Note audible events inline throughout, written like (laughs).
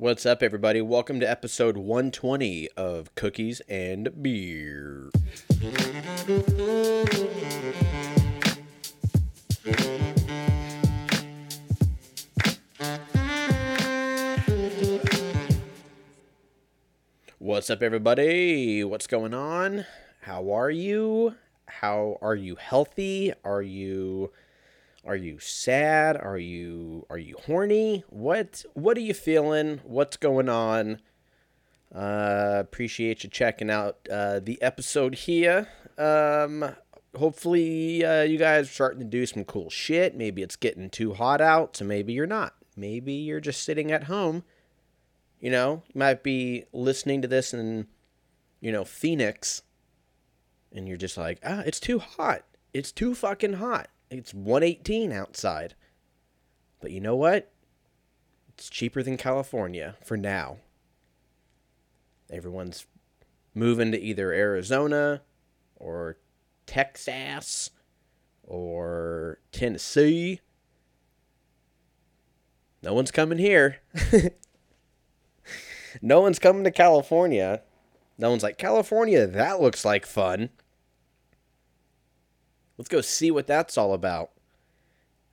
What's up, everybody? Welcome to episode 120 of Cookies and Beer. What's up, everybody? What's going on? How are you? How are you healthy? Are you are you sad? Are you are you horny? What what are you feeling? What's going on? Uh, appreciate you checking out uh, the episode here. Um, hopefully uh, you guys are starting to do some cool shit. Maybe it's getting too hot out, so maybe you're not. Maybe you're just sitting at home. You know, you might be listening to this in, you know, Phoenix, and you're just like, ah, it's too hot. It's too fucking hot. It's 118 outside. But you know what? It's cheaper than California for now. Everyone's moving to either Arizona or Texas or Tennessee. No one's coming here. (laughs) no one's coming to California. No one's like, California, that looks like fun. Let's go see what that's all about.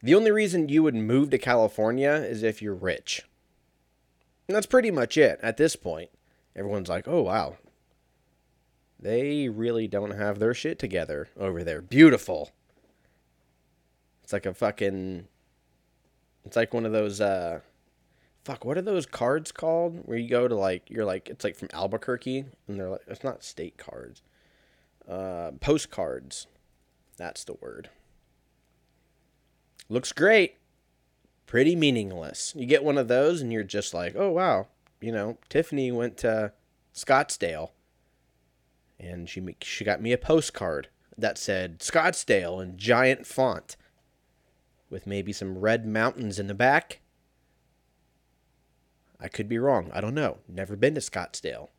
The only reason you would move to California is if you're rich. And that's pretty much it at this point. Everyone's like, oh, wow. They really don't have their shit together over there. Beautiful. It's like a fucking. It's like one of those, uh. Fuck, what are those cards called? Where you go to, like, you're like, it's like from Albuquerque, and they're like, it's not state cards. Uh, postcards that's the word. Looks great. Pretty meaningless. You get one of those and you're just like, oh, wow. You know, Tiffany went to Scottsdale and she, she got me a postcard that said Scottsdale in giant font with maybe some red mountains in the back. I could be wrong. I don't know. Never been to Scottsdale.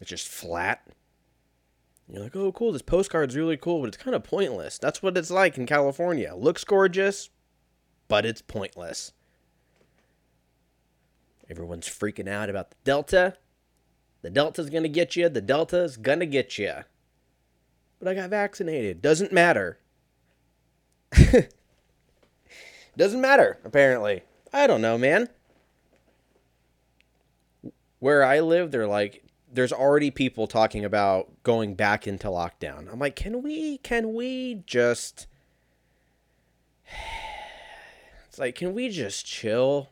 It's just flat you're like, oh, cool, this postcard's really cool, but it's kind of pointless. That's what it's like in California. Looks gorgeous, but it's pointless. Everyone's freaking out about the Delta. The Delta's going to get you. The Delta's going to get you. But I got vaccinated. Doesn't matter. (laughs) Doesn't matter, apparently. I don't know, man. Where I live, they're like, there's already people talking about going back into lockdown. I'm like, can we can we just (sighs) It's like, can we just chill?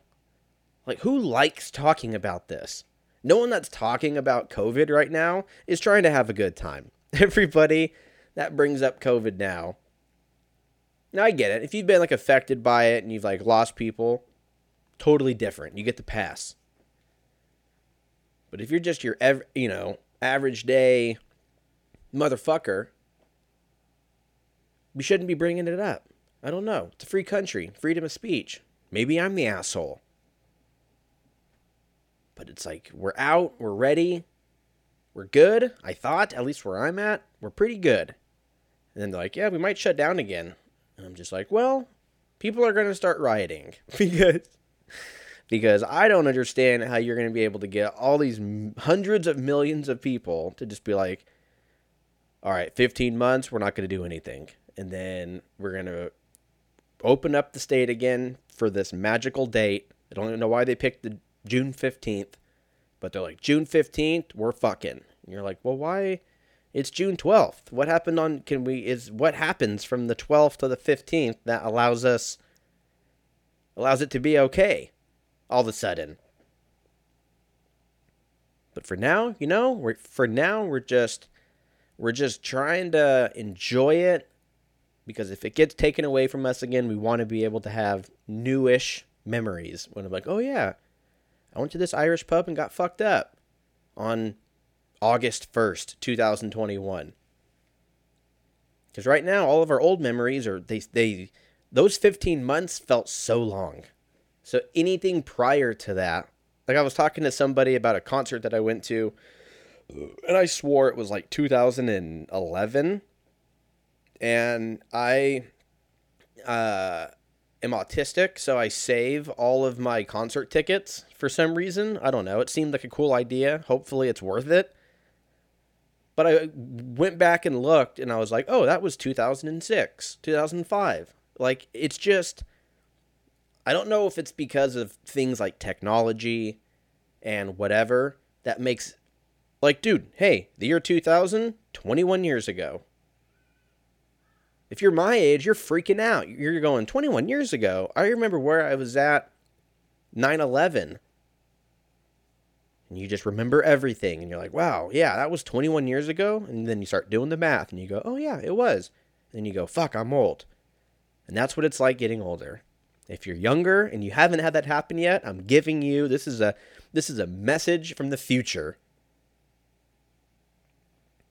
Like who likes talking about this? No one that's talking about COVID right now is trying to have a good time. (laughs) Everybody that brings up COVID now. Now I get it. If you've been like affected by it and you've like lost people, totally different. You get the pass. But if you're just your, ev- you know, average day motherfucker, we shouldn't be bringing it up. I don't know. It's a free country, freedom of speech. Maybe I'm the asshole. But it's like, we're out, we're ready, we're good. I thought, at least where I'm at, we're pretty good. And then they're like, yeah, we might shut down again. And I'm just like, well, people are going to start rioting (laughs) because because I don't understand how you're going to be able to get all these hundreds of millions of people to just be like, all right, 15 months, we're not going to do anything. And then we're going to open up the state again for this magical date. I don't even know why they picked the June 15th, but they're like, June 15th, we're fucking. And you're like, well, why? It's June 12th. What happened on, can we, is what happens from the 12th to the 15th that allows us, allows it to be okay? All of a sudden. But for now, you know, we're for now we're just we're just trying to enjoy it because if it gets taken away from us again, we want to be able to have newish memories when I'm like, "Oh yeah, I went to this Irish pub and got fucked up on August 1st, 2021." Cuz right now all of our old memories are they they those 15 months felt so long. So anything prior to that, like I was talking to somebody about a concert that I went to, and I swore it was like 2011, and I, uh, am autistic, so I save all of my concert tickets for some reason. I don't know. It seemed like a cool idea. Hopefully, it's worth it. But I went back and looked, and I was like, oh, that was 2006, 2005. Like, it's just. I don't know if it's because of things like technology and whatever that makes. Like, dude, hey, the year 2000, 21 years ago. If you're my age, you're freaking out. You're going 21 years ago. I remember where I was at 9 11. And you just remember everything. And you're like, wow, yeah, that was 21 years ago. And then you start doing the math and you go, oh, yeah, it was. And you go, fuck, I'm old. And that's what it's like getting older. If you're younger and you haven't had that happen yet, I'm giving you this is a this is a message from the future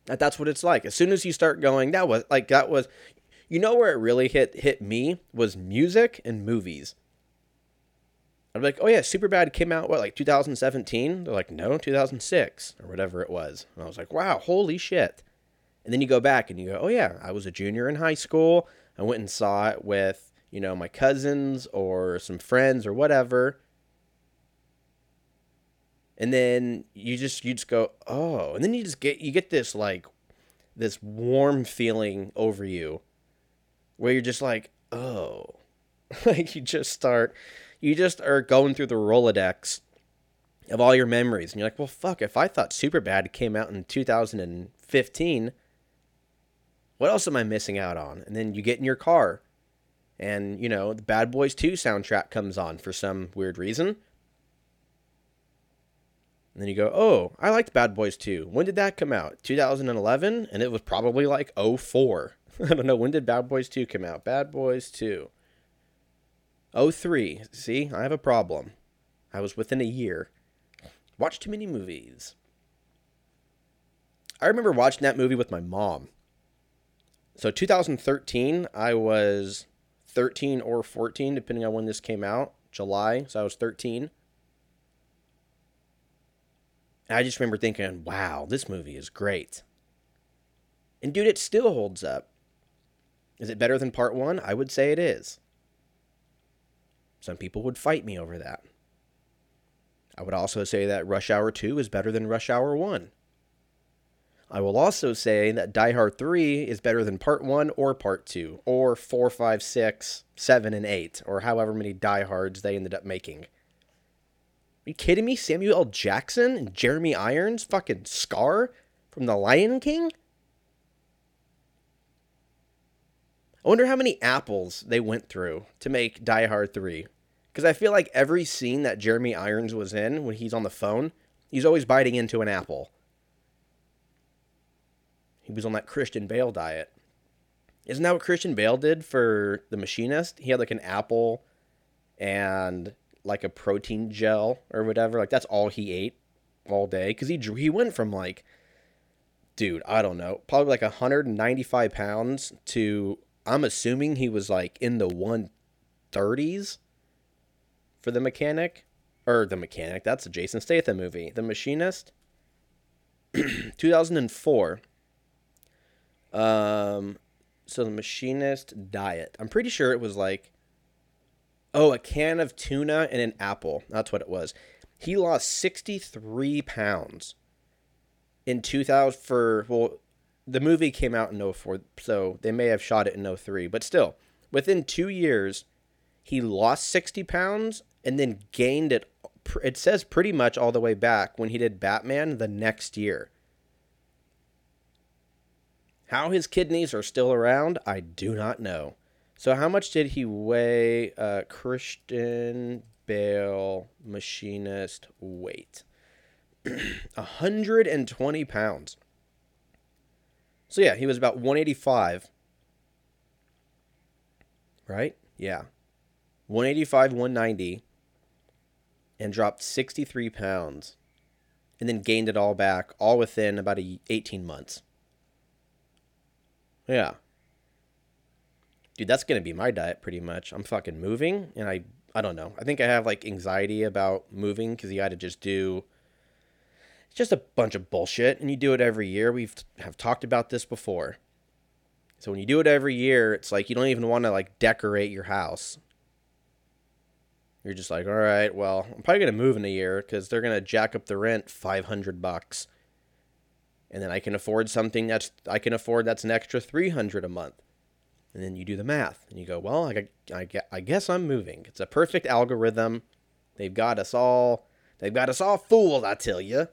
that that's what it's like. As soon as you start going, that was like that was you know where it really hit hit me was music and movies. I'd be like, oh yeah, Superbad came out what like 2017? They're like, no, 2006 or whatever it was. And I was like, wow, holy shit. And then you go back and you go, oh yeah, I was a junior in high school. I went and saw it with you know my cousins or some friends or whatever. And then you just you just go, oh, and then you just get you get this like this warm feeling over you where you're just like, oh, (laughs) like you just start, you just are going through the Rolodex of all your memories. And you're like, well, fuck, if I thought Superbad came out in 2015, what else am I missing out on? And then you get in your car and, you know, the Bad Boys 2 soundtrack comes on for some weird reason. And then you go, oh, I liked Bad Boys 2. When did that come out? 2011? And it was probably like 04. (laughs) I don't know. When did Bad Boys 2 come out? Bad Boys 2. 03. See, I have a problem. I was within a year. Watched too many movies. I remember watching that movie with my mom. So 2013, I was 13 or 14, depending on when this came out. July, so I was 13. And I just remember thinking, wow, this movie is great. And dude, it still holds up. Is it better than part one? I would say it is. Some people would fight me over that. I would also say that Rush Hour 2 is better than Rush Hour 1. I will also say that Die Hard 3 is better than Part 1 or Part 2, or 4, 5, 6, 7, and 8, or however many Die Hards they ended up making. Are you kidding me? Samuel L. Jackson and Jeremy Irons? Fucking Scar from The Lion King? I wonder how many apples they went through to make Die Hard 3. Because I feel like every scene that Jeremy Irons was in when he's on the phone, he's always biting into an apple. He was on that Christian Bale diet. Isn't that what Christian Bale did for The Machinist? He had like an apple and like a protein gel or whatever. Like that's all he ate all day because he he went from like, dude, I don't know, probably like 195 pounds to I'm assuming he was like in the 130s for the mechanic or the mechanic. That's a Jason Statham movie. The Machinist (clears throat) 2004. Um so the Machinist diet. I'm pretty sure it was like oh, a can of tuna and an apple. That's what it was. He lost 63 pounds in 2000 for well the movie came out in 04, so they may have shot it in 03. But still, within two years, he lost 60 pounds and then gained it. It says pretty much all the way back when he did Batman the next year. How his kidneys are still around, I do not know. So, how much did he weigh? Uh, Christian Bale, machinist, weight (clears throat) 120 pounds. So yeah, he was about 185. Right? Yeah. 185, 190 and dropped 63 pounds and then gained it all back all within about a, 18 months. Yeah. Dude, that's going to be my diet pretty much. I'm fucking moving and I I don't know. I think I have like anxiety about moving cuz you got to just do it's just a bunch of bullshit and you do it every year we've have talked about this before so when you do it every year it's like you don't even want to like decorate your house You're just like, all right, well, I'm probably gonna move in a year because they're gonna jack up the rent 500 bucks, and then I can afford something that's I can afford that's an extra 300 a month. And then you do the math and you go, well, I, I, I guess I'm moving. It's a perfect algorithm. They've got us all, they've got us all fooled, I tell you.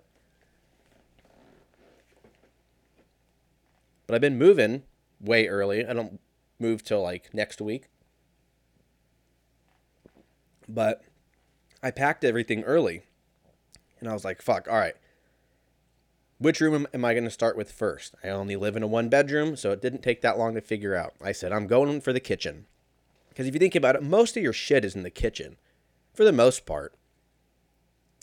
But I've been moving way early. I don't move till like next week. But I packed everything early. And I was like, fuck, all right. Which room am I going to start with first? I only live in a one bedroom, so it didn't take that long to figure out. I said, I'm going for the kitchen. Because if you think about it, most of your shit is in the kitchen, for the most part.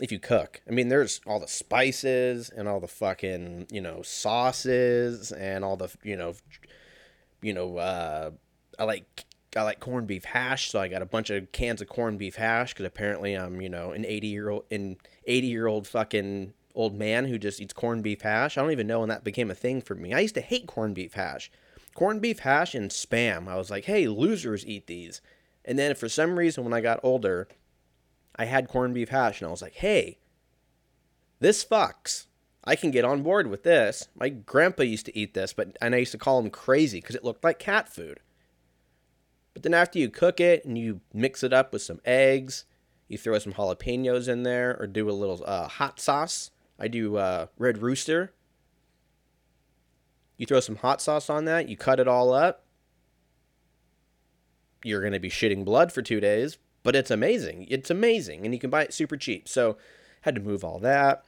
If you cook, I mean, there's all the spices and all the fucking, you know, sauces and all the, you know, you know, uh, I like I like corned beef hash, so I got a bunch of cans of corned beef hash because apparently I'm, you know, an 80 year old, an 80 year old fucking old man who just eats corned beef hash. I don't even know when that became a thing for me. I used to hate corned beef hash, corned beef hash and spam. I was like, hey, losers eat these. And then for some reason, when I got older, I had corned beef hash, and I was like, hey, this fucks. I can get on board with this. My grandpa used to eat this, but and I used to call him crazy because it looked like cat food. But then after you cook it and you mix it up with some eggs, you throw some jalapenos in there or do a little uh, hot sauce. I do uh, Red Rooster. You throw some hot sauce on that, you cut it all up. You're going to be shitting blood for two days, but it's amazing. It's amazing. And you can buy it super cheap. So, had to move all that.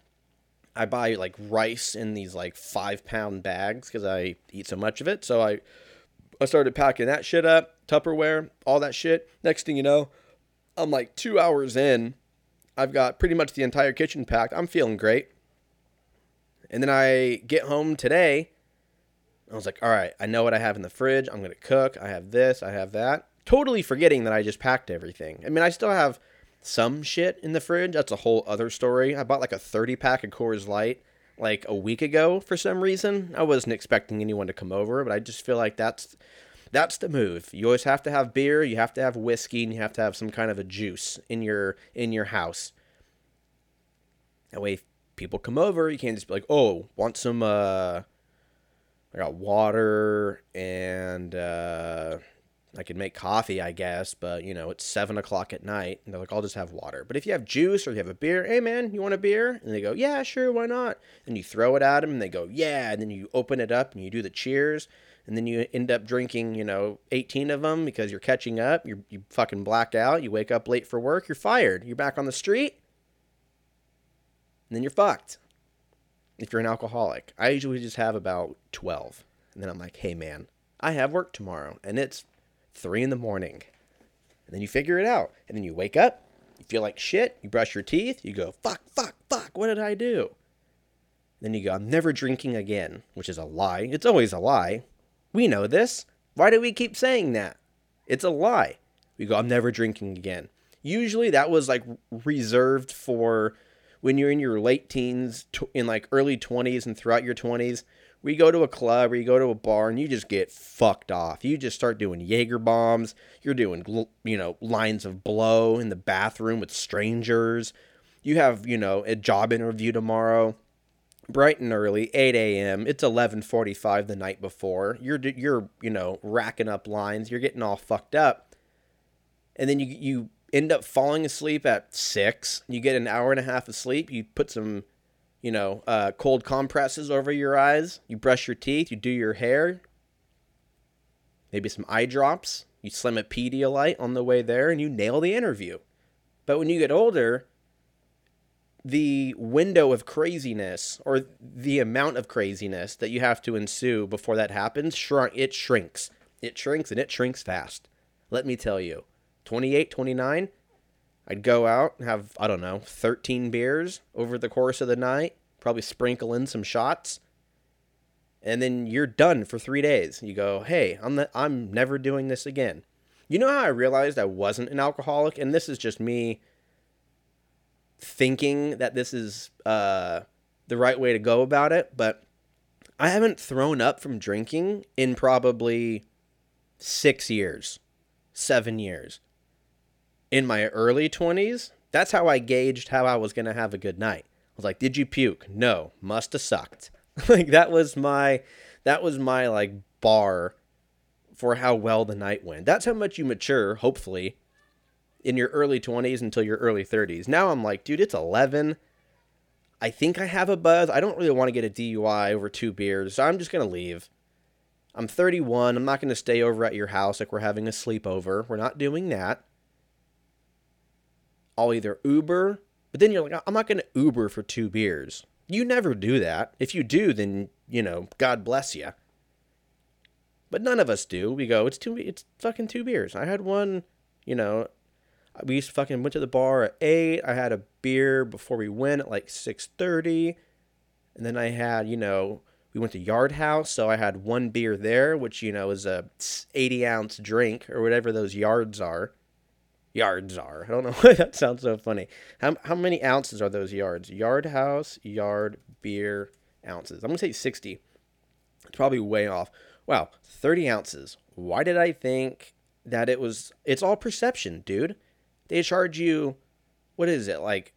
I buy like rice in these like five pound bags because I eat so much of it. So I I started packing that shit up, Tupperware, all that shit. Next thing you know, I'm like two hours in. I've got pretty much the entire kitchen packed. I'm feeling great. And then I get home today. I was like, all right, I know what I have in the fridge. I'm going to cook. I have this, I have that. Totally forgetting that I just packed everything. I mean, I still have some shit in the fridge. That's a whole other story. I bought like a 30 pack of Coors Light like a week ago for some reason. I wasn't expecting anyone to come over, but I just feel like that's that's the move. You always have to have beer, you have to have whiskey, and you have to have some kind of a juice in your in your house. That way, people come over, you can't just be like, "Oh, want some?" uh I got water and uh, I could make coffee, I guess, but you know, it's seven o'clock at night. And they're like, I'll just have water. But if you have juice or you have a beer, hey man, you want a beer? And they go, yeah, sure, why not? And you throw it at them and they go, yeah. And then you open it up and you do the cheers. And then you end up drinking, you know, 18 of them because you're catching up. You're, you fucking black out. You wake up late for work. You're fired. You're back on the street. And then you're fucked if you're an alcoholic. I usually just have about 12. And then I'm like, hey man, I have work tomorrow. And it's three in the morning. And then you figure it out. And then you wake up, you feel like shit, you brush your teeth, you go, fuck, fuck, fuck, what did I do? Then you go, I'm never drinking again, which is a lie. It's always a lie. We know this. Why do we keep saying that? It's a lie. We go, I'm never drinking again. Usually that was like reserved for when you're in your late teens, in like early 20s and throughout your 20s we go to a club or you go to a bar and you just get fucked off. You just start doing Jaeger bombs. You're doing, you know, lines of blow in the bathroom with strangers. You have, you know, a job interview tomorrow, bright and early, 8 a.m. It's 11:45 the night before. You're, you're, you know, racking up lines. You're getting all fucked up, and then you you end up falling asleep at six. You get an hour and a half of sleep. You put some you know, uh, cold compresses over your eyes. You brush your teeth. You do your hair. Maybe some eye drops. You slim a Pedialyte on the way there, and you nail the interview. But when you get older, the window of craziness or the amount of craziness that you have to ensue before that happens shrunk it shrinks it shrinks and it shrinks fast let me tell you 28 29 I'd go out and have, I don't know, 13 beers over the course of the night, probably sprinkle in some shots. And then you're done for three days. You go, hey, I'm, the, I'm never doing this again. You know how I realized I wasn't an alcoholic? And this is just me thinking that this is uh, the right way to go about it. But I haven't thrown up from drinking in probably six years, seven years. In my early 20s, that's how I gauged how I was going to have a good night. I was like, "Did you puke?" No, must have sucked. (laughs) like that was my that was my like bar for how well the night went. That's how much you mature, hopefully, in your early 20s until your early 30s. Now I'm like, dude, it's 11. I think I have a buzz. I don't really want to get a DUI over two beers, so I'm just going to leave. I'm 31. I'm not going to stay over at your house like we're having a sleepover. We're not doing that. I'll either Uber, but then you're like, I'm not going to Uber for two beers. You never do that. If you do, then, you know, God bless you. But none of us do. We go, it's two, it's fucking two beers. I had one, you know, we used to fucking went to the bar at eight. I had a beer before we went at like six thirty, and then I had you know we went to Yard House, so I had one beer there, which you know is a eighty ounce drink or whatever those yards are. Yards are. I don't know (laughs) why that sounds so funny. How how many ounces are those yards? Yard House, yard beer ounces. I'm gonna say sixty. It's probably way off. Wow, thirty ounces. Why did I think that it was? It's all perception, dude they charge you what is it like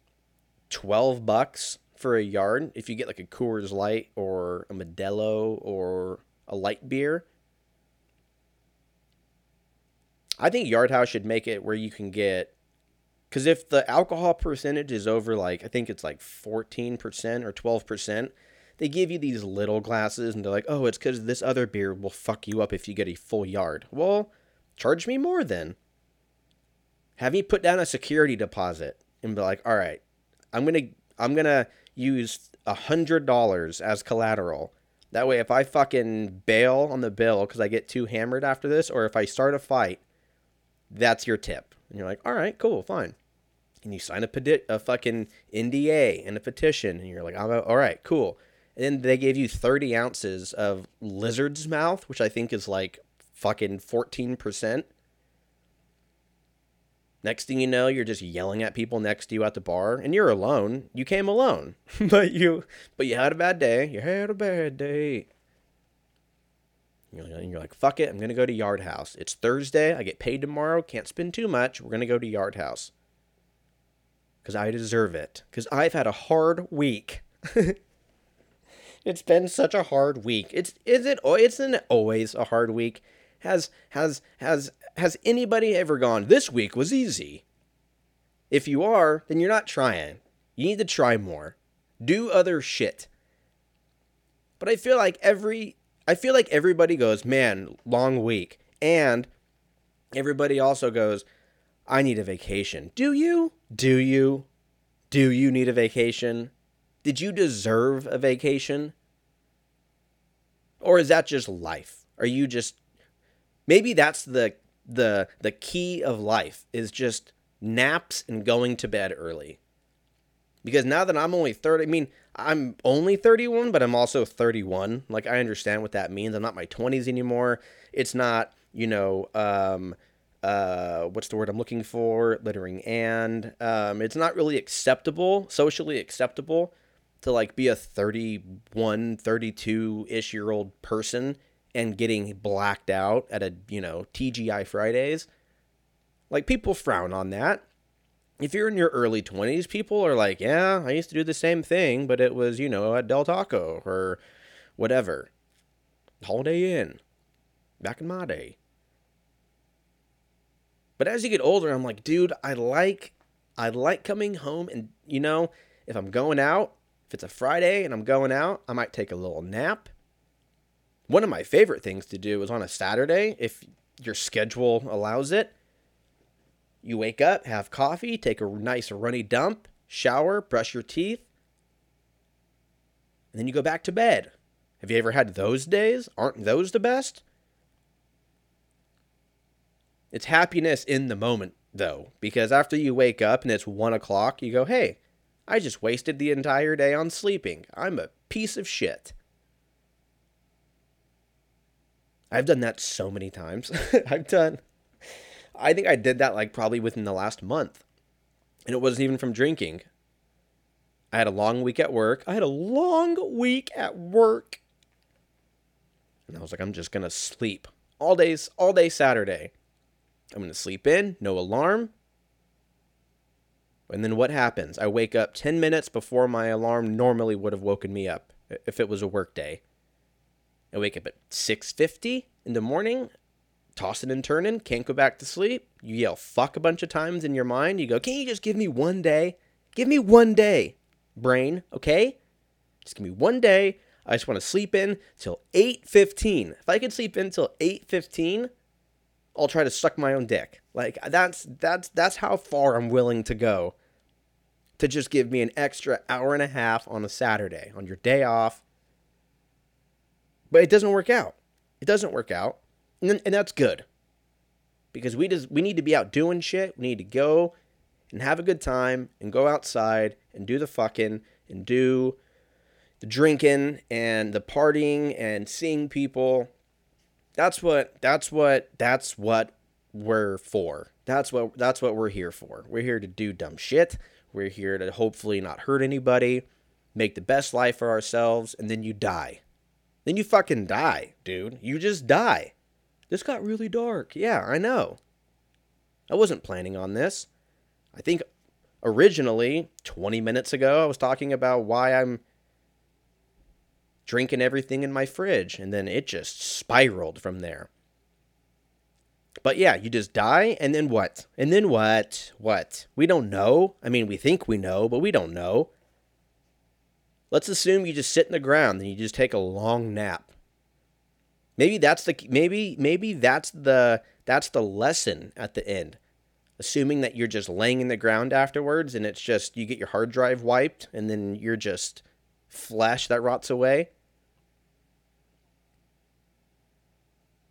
12 bucks for a yard if you get like a Coors Light or a Modelo or a light beer. I think Yard House should make it where you can get cuz if the alcohol percentage is over like I think it's like 14% or 12%, they give you these little glasses and they're like, "Oh, it's cuz this other beer will fuck you up if you get a full yard." Well, charge me more then have me put down a security deposit and be like, all right, I'm gonna I'm gonna use a hundred dollars as collateral. That way, if I fucking bail on the bill because I get too hammered after this, or if I start a fight, that's your tip. And you're like, all right, cool, fine. And you sign a, peti- a fucking NDA and a petition, and you're like, all right, cool. And then they gave you 30 ounces of lizard's mouth, which I think is like fucking 14%. Next thing you know, you're just yelling at people next to you at the bar, and you're alone. You came alone, (laughs) but you but you had a bad day. You had a bad day. And you're like, fuck it, I'm gonna go to Yard House. It's Thursday. I get paid tomorrow. Can't spend too much. We're gonna go to Yard House because I deserve it. Because I've had a hard week. (laughs) it's been such a hard week. It's is it? Isn't it always a hard week? Has has has has anybody ever gone, this week was easy? If you are, then you're not trying. You need to try more. Do other shit. But I feel like every I feel like everybody goes, "Man, long week." And everybody also goes, "I need a vacation." Do you? Do you? Do you need a vacation? Did you deserve a vacation? Or is that just life? Are you just maybe that's the the the key of life is just naps and going to bed early. Because now that I'm only 30, I mean, I'm only 31, but I'm also 31. Like I understand what that means. I'm not my 20s anymore. It's not, you know, um uh what's the word I'm looking for? Littering and um it's not really acceptable, socially acceptable to like be a 31, 32-ish year old person and getting blacked out at a, you know, TGI Fridays. Like people frown on that. If you're in your early 20s, people are like, "Yeah, I used to do the same thing, but it was, you know, at Del Taco or whatever. Holiday Inn. Back in my day." But as you get older, I'm like, "Dude, I like I like coming home and, you know, if I'm going out, if it's a Friday and I'm going out, I might take a little nap one of my favorite things to do is on a Saturday, if your schedule allows it. You wake up, have coffee, take a nice runny dump, shower, brush your teeth, and then you go back to bed. Have you ever had those days? Aren't those the best? It's happiness in the moment, though, because after you wake up and it's one o'clock, you go, hey, I just wasted the entire day on sleeping. I'm a piece of shit. I've done that so many times. (laughs) I've done, I think I did that like probably within the last month. And it wasn't even from drinking. I had a long week at work. I had a long week at work. And I was like, I'm just going to sleep all days, all day Saturday. I'm going to sleep in, no alarm. And then what happens? I wake up 10 minutes before my alarm normally would have woken me up if it was a work day. I wake up at 6:50 in the morning, tossing and turning, can't go back to sleep. You yell fuck a bunch of times in your mind. You go, "Can you just give me one day? Give me one day, brain, okay? Just give me one day. I just want to sleep in till 8:15. If I could sleep in till 8:15, I'll try to suck my own dick. Like that's that's that's how far I'm willing to go to just give me an extra hour and a half on a Saturday on your day off. But it doesn't work out. It doesn't work out. And, and that's good. Because we just we need to be out doing shit. We need to go and have a good time and go outside and do the fucking and do the drinking and the partying and seeing people that's what that's what that's what we're for. That's what that's what we're here for. We're here to do dumb shit. We're here to hopefully not hurt anybody, make the best life for ourselves, and then you die. Then you fucking die, dude. You just die. This got really dark. Yeah, I know. I wasn't planning on this. I think originally, 20 minutes ago, I was talking about why I'm drinking everything in my fridge, and then it just spiraled from there. But yeah, you just die, and then what? And then what? What? We don't know. I mean, we think we know, but we don't know. Let's assume you just sit in the ground and you just take a long nap. Maybe that's the maybe maybe that's the that's the lesson at the end. Assuming that you're just laying in the ground afterwards and it's just you get your hard drive wiped and then you're just flesh that rots away.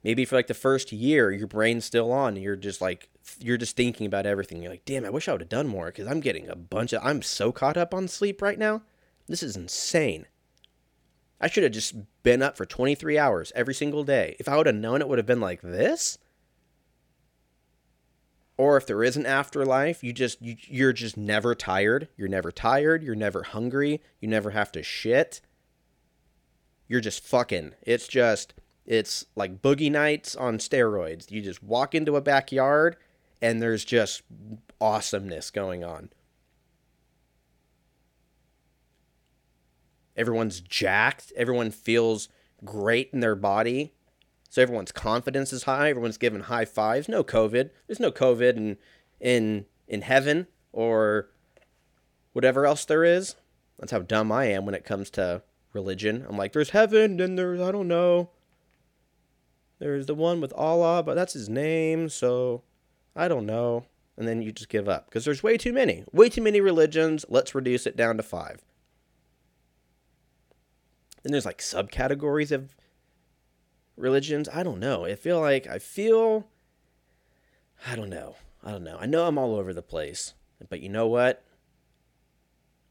maybe for like the first year your brain's still on and you're just like you're just thinking about everything you're like damn i wish i would have done more because i'm getting a bunch of i'm so caught up on sleep right now this is insane i should have just been up for 23 hours every single day. If i would have known it would have been like this or if there is an afterlife you just you, you're just never tired. You're never tired. You're never hungry. You never have to shit. You're just fucking. It's just it's like boogie nights on steroids. You just walk into a backyard and there's just awesomeness going on. Everyone's jacked. Everyone feels great in their body. So everyone's confidence is high. Everyone's giving high fives. No COVID. There's no COVID in in in heaven or whatever else there is. That's how dumb I am when it comes to religion. I'm like, there's heaven, and there's I don't know. There's the one with Allah, but that's his name, so I don't know. And then you just give up because there's way too many. Way too many religions. Let's reduce it down to five. Then there's like subcategories of religions. I don't know. I feel like I feel I don't know. I don't know. I know I'm all over the place. But you know what?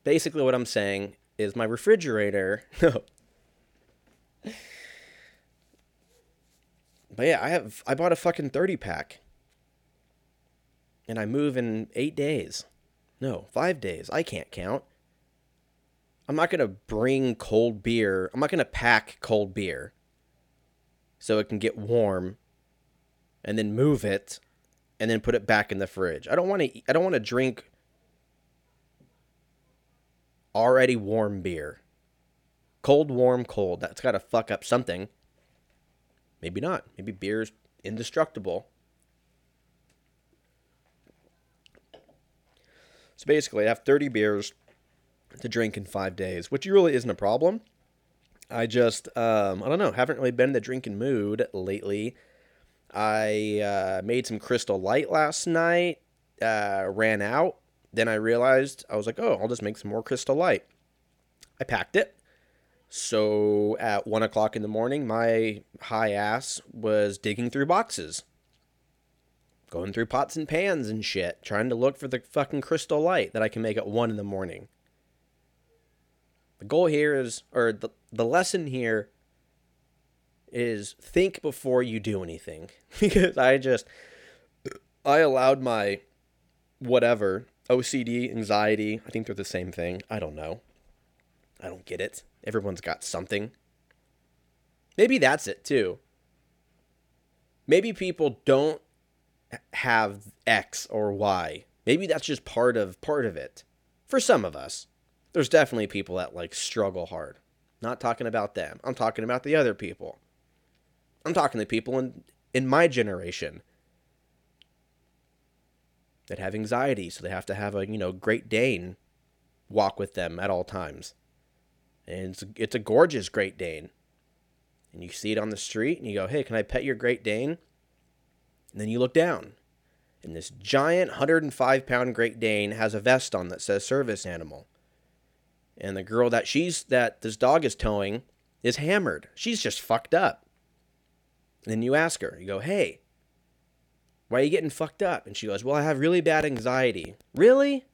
Basically what I'm saying is my refrigerator (laughs) No. But yeah, I have I bought a fucking 30 pack. And I move in 8 days. No, 5 days. I can't count. I'm not going to bring cold beer. I'm not going to pack cold beer so it can get warm and then move it and then put it back in the fridge. I don't want to I don't want to drink already warm beer. Cold, warm, cold. That's got to fuck up something. Maybe not. Maybe beer's indestructible. So basically, I have 30 beers to drink in five days, which really isn't a problem. I just, um, I don't know, haven't really been in the drinking mood lately. I uh, made some Crystal Light last night, uh, ran out. Then I realized, I was like, oh, I'll just make some more Crystal Light. I packed it, so at one o'clock in the morning, my high ass was digging through boxes, going through pots and pans and shit, trying to look for the fucking crystal light that I can make at one in the morning. The goal here is, or the, the lesson here is think before you do anything. (laughs) because I just, I allowed my whatever, OCD, anxiety, I think they're the same thing. I don't know. I don't get it. Everyone's got something. Maybe that's it too. Maybe people don't have X or Y. Maybe that's just part of part of it. For some of us. There's definitely people that like struggle hard. Not talking about them. I'm talking about the other people. I'm talking to people in in my generation that have anxiety, so they have to have a, you know, Great Dane walk with them at all times. And it's, it's a gorgeous Great Dane. And you see it on the street and you go, hey, can I pet your Great Dane? And then you look down. And this giant 105 pound Great Dane has a vest on that says service animal. And the girl that she's that this dog is towing is hammered. She's just fucked up. And then you ask her, you go, hey, why are you getting fucked up? And she goes, well, I have really bad anxiety. Really?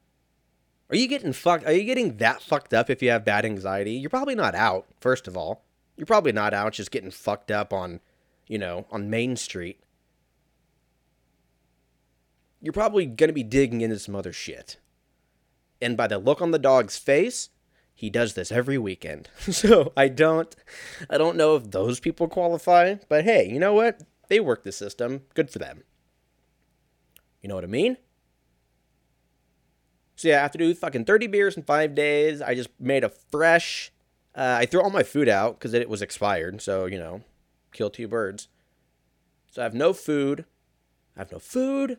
Are you getting fucked? Are you getting that fucked up if you have bad anxiety? You're probably not out, first of all. You're probably not out just getting fucked up on, you know, on Main Street. You're probably going to be digging into some other shit. And by the look on the dog's face, he does this every weekend. (laughs) so I don't I don't know if those people qualify, but hey, you know what? They work the system. Good for them. You know what I mean? So yeah, I have to do fucking 30 beers in five days. I just made a fresh. Uh, I threw all my food out because it was expired. So, you know, kill two birds. So I have no food. I have no food.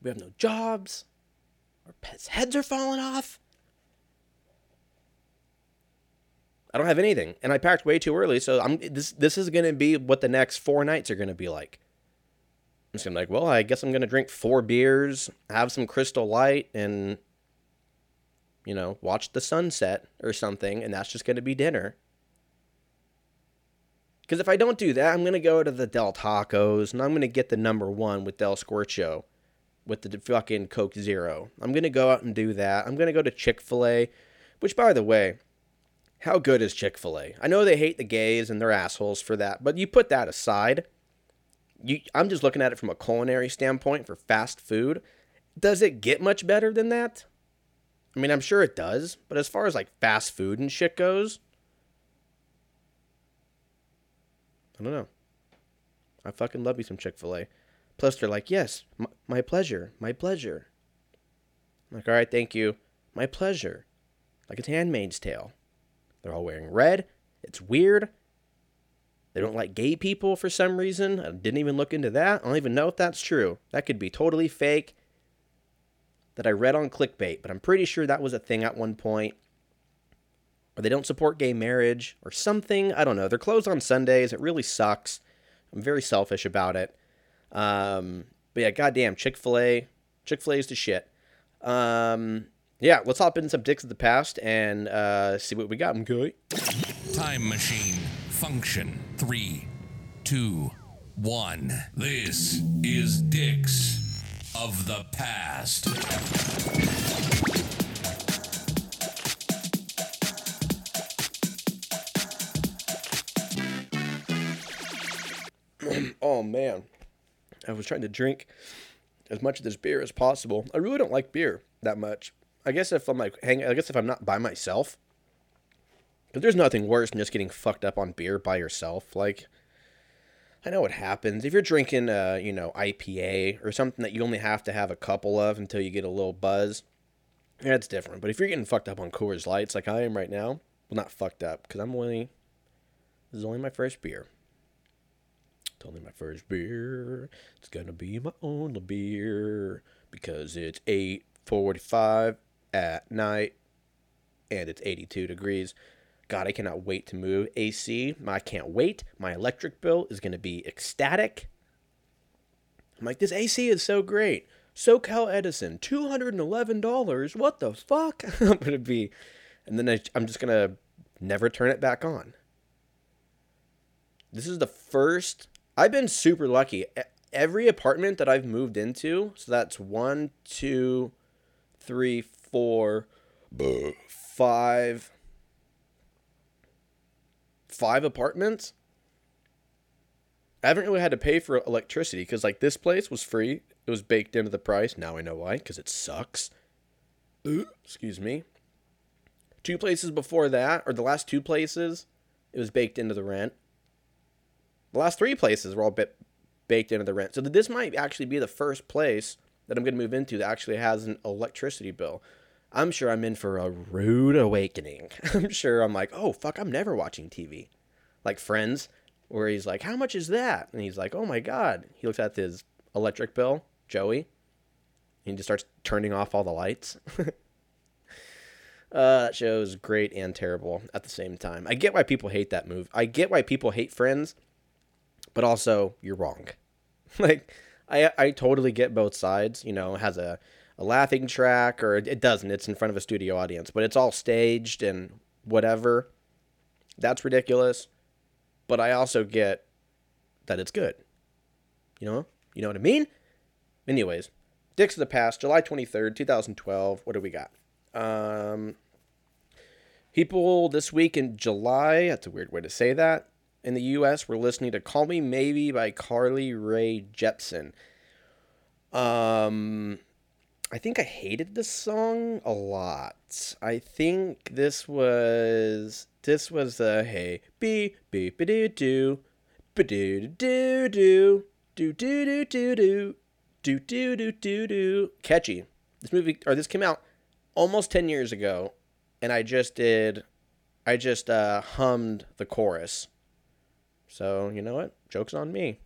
We have no jobs. Our pets' heads are falling off. I don't have anything, and I packed way too early. So I'm this. This is gonna be what the next four nights are gonna be like. I'm just gonna be like, well, I guess I'm gonna drink four beers, have some Crystal Light, and you know, watch the sunset or something, and that's just gonna be dinner. Because if I don't do that, I'm gonna go to the Del Tacos, and I'm gonna get the number one with Del Scorcho, with the fucking Coke Zero. I'm gonna go out and do that. I'm gonna go to Chick Fil A, which, by the way, how good is Chick Fil A? I know they hate the gays and they're assholes for that, but you put that aside you, I'm just looking at it from a culinary standpoint for fast food. Does it get much better than that? I mean, I'm sure it does, but as far as like fast food and shit goes, I don't know. I fucking love me some Chick fil A. Plus, they're like, yes, my, my pleasure, my pleasure. I'm like, all right, thank you. My pleasure. Like it's Handmaid's Tale. They're all wearing red. It's weird. They don't like gay people for some reason. I didn't even look into that. I don't even know if that's true. That could be totally fake that I read on clickbait, but I'm pretty sure that was a thing at one point. Or they don't support gay marriage or something. I don't know. They're closed on Sundays. It really sucks. I'm very selfish about it. Um, but yeah, goddamn, Chick fil A. Chick fil A is the shit. Um, yeah, let's hop into some dicks of the past and uh, see what we got. Okay. Time machine function. Three, two, one. This is Dicks of the Past. (clears throat) oh man, I was trying to drink as much of this beer as possible. I really don't like beer that much. I guess if I'm like hang, I guess if I'm not by myself, but there's nothing worse than just getting fucked up on beer by yourself. Like, I know what happens. If you're drinking, uh, you know, IPA or something that you only have to have a couple of until you get a little buzz, it's different. But if you're getting fucked up on Coors Lights like I am right now, well, not fucked up, because I'm only, this is only my first beer. It's only my first beer. It's gonna be my only beer because it's 8:45 at night and it's 82 degrees. God, I cannot wait to move AC. I can't wait. My electric bill is going to be ecstatic. I'm like, this AC is so great. SoCal Edison, $211. What the fuck? (laughs) I'm going to be. And then I, I'm just going to never turn it back on. This is the first. I've been super lucky. Every apartment that I've moved into, so that's one, two, three, four, five, five apartments, I haven't really had to pay for electricity because like this place was free. It was baked into the price. Now I know why because it sucks. Excuse me. Two places before that, or the last two places, it was baked into the rent. The last three places were all bit baked into the rent. So this might actually be the first place that I'm going to move into that actually has an electricity bill. I'm sure I'm in for a rude awakening. (laughs) I'm sure I'm like, oh, fuck, I'm never watching TV. Like Friends, where he's like, how much is that? And he's like, oh my God. He looks at his electric bill, Joey, and he just starts turning off all the lights. (laughs) uh, that show is great and terrible at the same time. I get why people hate that move. I get why people hate Friends, but also, you're wrong. (laughs) like, I, I totally get both sides. You know, has a a laughing track, or it doesn't. It's in front of a studio audience, but it's all staged and whatever. That's ridiculous. But I also get that it's good. You know? You know what I mean? Anyways, Dicks of the Past, July 23rd, 2012. What do we got? Um, people this week in July, that's a weird way to say that, in the US, were listening to Call Me Maybe by Carly Rae Jepsen. Um, I think I hated this song a lot. I think this was this was the hey be be be do do do do do do do do do do do do do do do do catchy. This movie or this came out almost ten years ago, and I just did, I just uh, hummed the chorus. So you know what? Jokes on me.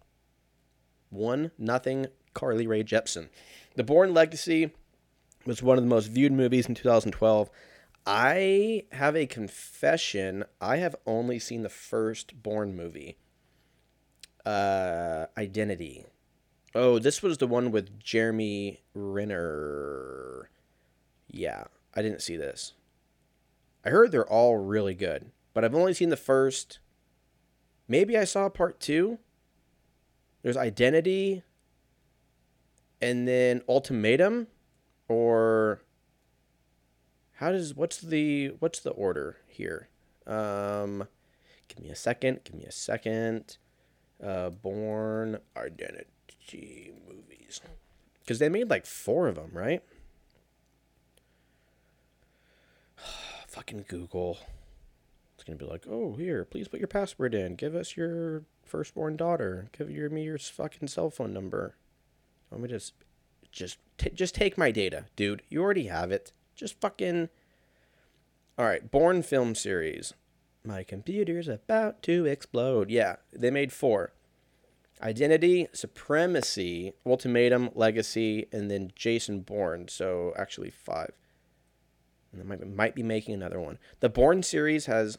One nothing. Carly Rae Jepsen. The Bourne Legacy was one of the most viewed movies in 2012. I have a confession. I have only seen the first Bourne movie. Uh, Identity. Oh, this was the one with Jeremy Renner. Yeah, I didn't see this. I heard they're all really good, but I've only seen the first. Maybe I saw part two. There's Identity, and then Ultimatum, or how does what's the what's the order here? Um, give me a second. Give me a second. Uh, Bourne Identity movies, because they made like four of them, right? (sighs) Fucking Google. It's gonna be like, oh, here, please put your password in. Give us your firstborn daughter. Give your me your fucking cell phone number. Let me just, just, t- just take my data, dude. You already have it. Just fucking. All right, Bourne film series. My computer's about to explode. Yeah, they made four. Identity, Supremacy, Ultimatum, Legacy, and then Jason Bourne. So actually five. And they might, might be making another one. The Bourne series has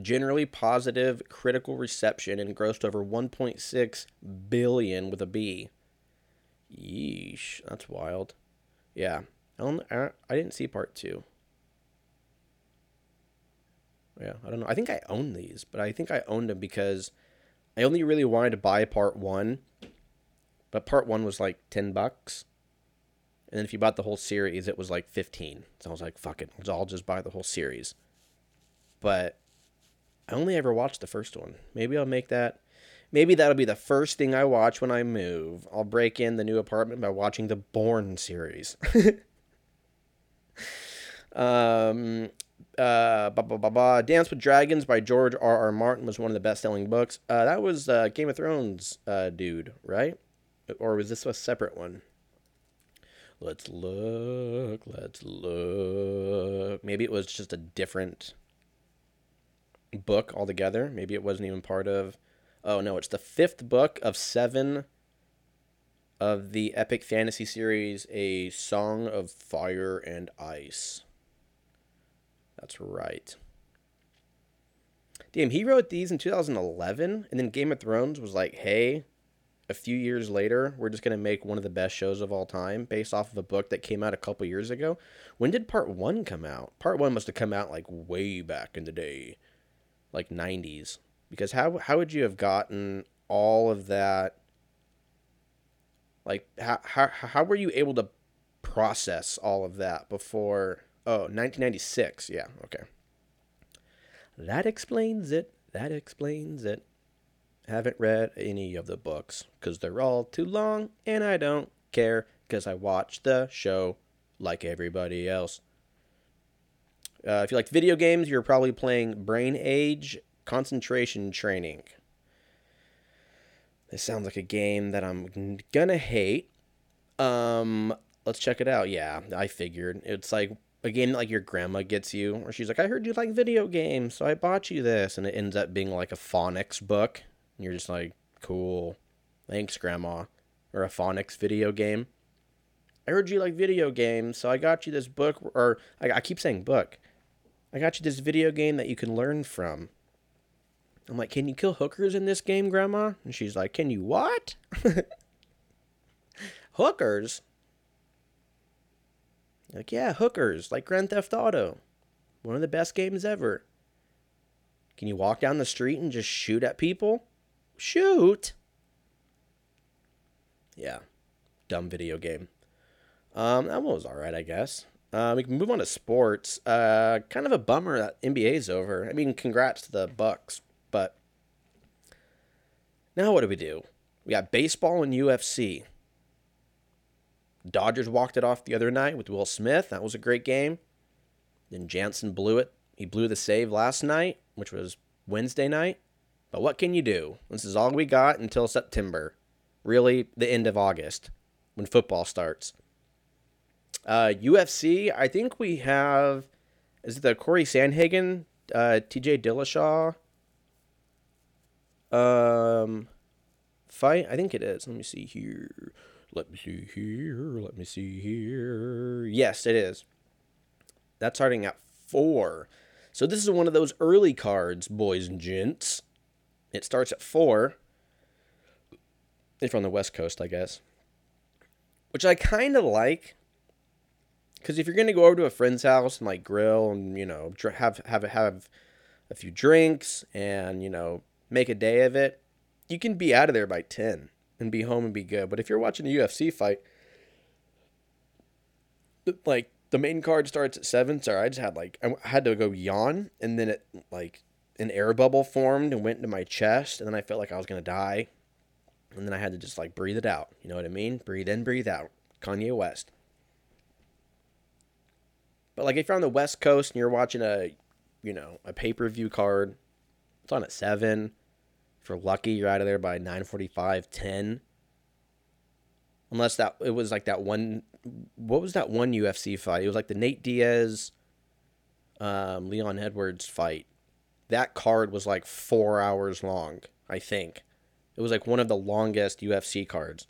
generally positive critical reception and grossed over 1.6 billion with a B. Yeesh, that's wild. Yeah, I, only, I, didn't see part two. Yeah, I don't know. I think I own these, but I think I owned them because I only really wanted to buy part one, but part one was like 10 bucks. And then if you bought the whole series, it was like 15. So I was like, fuck it. I'll just buy the whole series. But I only ever watched the first one. Maybe I'll make that. Maybe that'll be the first thing I watch when I move. I'll break in the new apartment by watching the Bourne series. (laughs) um, uh, bah, bah, bah, bah. Dance with Dragons by George R. R. Martin was one of the best-selling books. Uh, that was uh, Game of Thrones uh, dude, right? Or was this a separate one? Let's look. Let's look. Maybe it was just a different book altogether. Maybe it wasn't even part of. Oh no, it's the fifth book of seven of the epic fantasy series, A Song of Fire and Ice. That's right. Damn, he wrote these in 2011, and then Game of Thrones was like, hey, a few years later, we're just going to make one of the best shows of all time based off of a book that came out a couple years ago. When did part one come out? Part one must have come out like way back in the day, like 90s. Because how, how would you have gotten all of that? Like, how, how, how were you able to process all of that before Oh, 1996. Yeah, okay. That explains it. That explains it. Haven't read any of the books because they're all too long and I don't care because I watch the show like everybody else. Uh, if you like video games, you're probably playing Brain Age Concentration Training. This sounds like a game that I'm gonna hate. Um, let's check it out. Yeah, I figured it's like a game that like your grandma gets you, or she's like, I heard you like video games, so I bought you this, and it ends up being like a phonics book, and you're just like, cool, thanks, grandma, or a phonics video game. I heard you like video games, so I got you this book, or I, I keep saying book. I got you this video game that you can learn from. I'm like, can you kill hookers in this game, Grandma? And she's like, can you what? (laughs) hookers? Like, yeah, hookers, like Grand Theft Auto. One of the best games ever. Can you walk down the street and just shoot at people? Shoot! Yeah, dumb video game. Um, that one was alright, I guess. Uh, we can move on to sports. Uh, kind of a bummer that NBA's over. I mean, congrats to the Bucks, but now what do we do? We got baseball and UFC. Dodgers walked it off the other night with Will Smith. That was a great game. Then Jansen blew it. He blew the save last night, which was Wednesday night. But what can you do? This is all we got until September. Really, the end of August when football starts. Uh, UFC, I think we have. Is it the Cory Sandhagen, uh, TJ Dillashaw um, fight? I think it is. Let me see here. Let me see here. Let me see here. Yes, it is. That's starting at four. So this is one of those early cards, boys and gents. It starts at four. If you're on the West Coast, I guess. Which I kind of like. Because if you're gonna go over to a friend's house and like grill and you know have have have a few drinks and you know make a day of it, you can be out of there by ten and be home and be good. But if you're watching a UFC fight, like the main card starts at seven. Sorry, I just had like I had to go yawn, and then it like an air bubble formed and went into my chest, and then I felt like I was gonna die, and then I had to just like breathe it out. You know what I mean? Breathe in, breathe out. Kanye West. But like if you're on the West Coast and you're watching a, you know, a pay per view card, it's on at seven. If you're lucky, you're out of there by 9:45, 10. Unless that it was like that one. What was that one UFC fight? It was like the Nate Diaz, um, Leon Edwards fight. That card was like four hours long. I think it was like one of the longest UFC cards.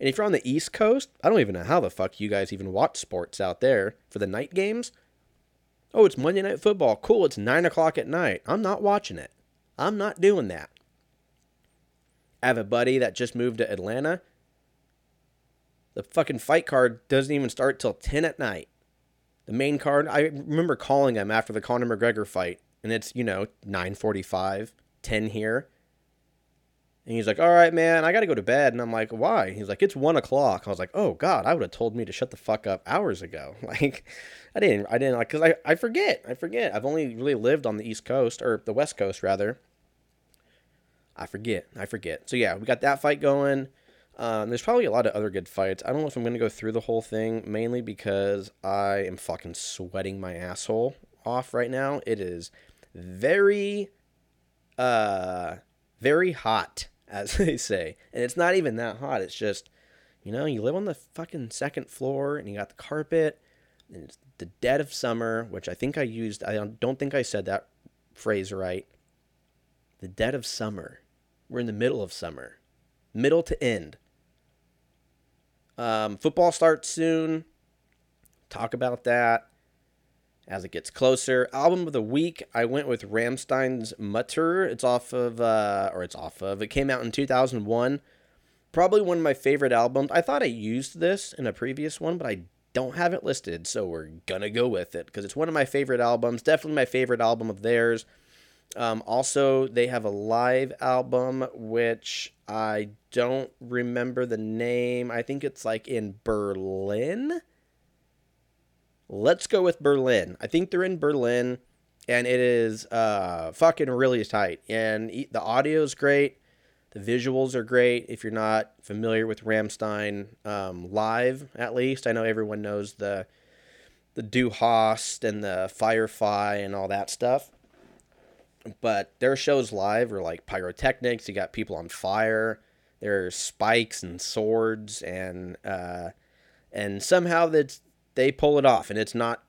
And if you're on the East Coast, I don't even know how the fuck you guys even watch sports out there for the night games. Oh, it's Monday Night Football. Cool, it's 9 o'clock at night. I'm not watching it. I'm not doing that. I have a buddy that just moved to Atlanta. The fucking fight card doesn't even start till 10 at night. The main card, I remember calling him after the Conor McGregor fight, and it's, you know, 9.45, 10 here. And he's like, all right, man, I got to go to bed. And I'm like, why? He's like, it's one o'clock. I was like, oh, God, I would have told me to shut the fuck up hours ago. (laughs) Like, I didn't, I didn't, like, because I, I forget. I forget. I've only really lived on the East Coast, or the West Coast, rather. I forget. I forget. So, yeah, we got that fight going. Um, there's probably a lot of other good fights. I don't know if I'm to go through the whole thing, mainly because I am fucking sweating my asshole off right now. It is very, uh, very hot (laughs) as they say. And it's not even that hot. It's just, you know, you live on the fucking second floor and you got the carpet and it's the dead of summer, which I think I used, I don't think I said that phrase right. The dead of summer. We're in the middle of summer, middle to end. Um, football starts soon. Talk about that as it gets closer. Album of the week, I went with Rammstein's Mutter. It's off of, uh, or it's off of, it came out in 2001. Probably one of my favorite albums. I thought I used this in a previous one, but I don't have it listed, so we're gonna go with it because it's one of my favorite albums. Definitely my favorite album of theirs. Um, also, they have a live album which I don't remember the name. I think it's like in Berlin. Let's go with Berlin. I think they're in Berlin, and it is uh, fucking really tight. And the audio is great. The visuals are great. If you're not familiar with Rammstein um, live, at least I know everyone knows the the Du Hast and the Firefly and all that stuff. But their shows live are like pyrotechnics. You got people on fire. There's spikes and swords and uh, and somehow that's they pull it off, and it's not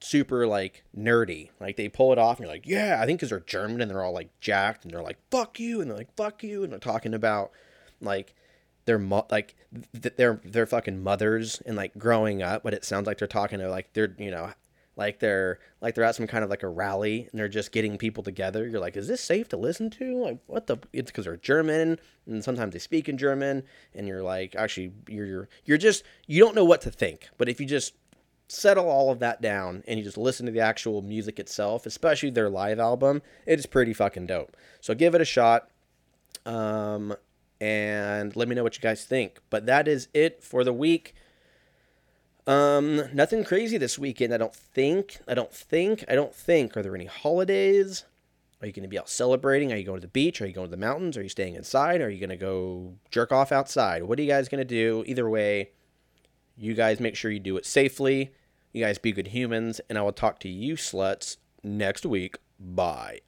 super like nerdy. Like they pull it off, and you're like, yeah, I think because they're German and they're all like jacked, and they're like, fuck you, and they're like, fuck you, and they're talking about like their mo- like th- their their fucking mothers and like growing up, but it sounds like they're talking to like they're you know like they're like they're at some kind of like a rally and they're just getting people together. You're like, is this safe to listen to? Like, what the? It's because they're German and sometimes they speak in German, and you're like, actually, you're you're you're just you don't know what to think. But if you just settle all of that down and you just listen to the actual music itself, especially their live album, it is pretty fucking dope. So give it a shot. Um, and let me know what you guys think. But that is it for the week. Um, nothing crazy this weekend. I don't think. I don't think. I don't think. Are there any holidays? Are you going to be out celebrating? Are you going to the beach? Are you going to the mountains? Are you staying inside? Are you going to go jerk off outside? What are you guys going to do? Either way, you guys make sure you do it safely. You guys be good humans, and I will talk to you sluts next week. Bye.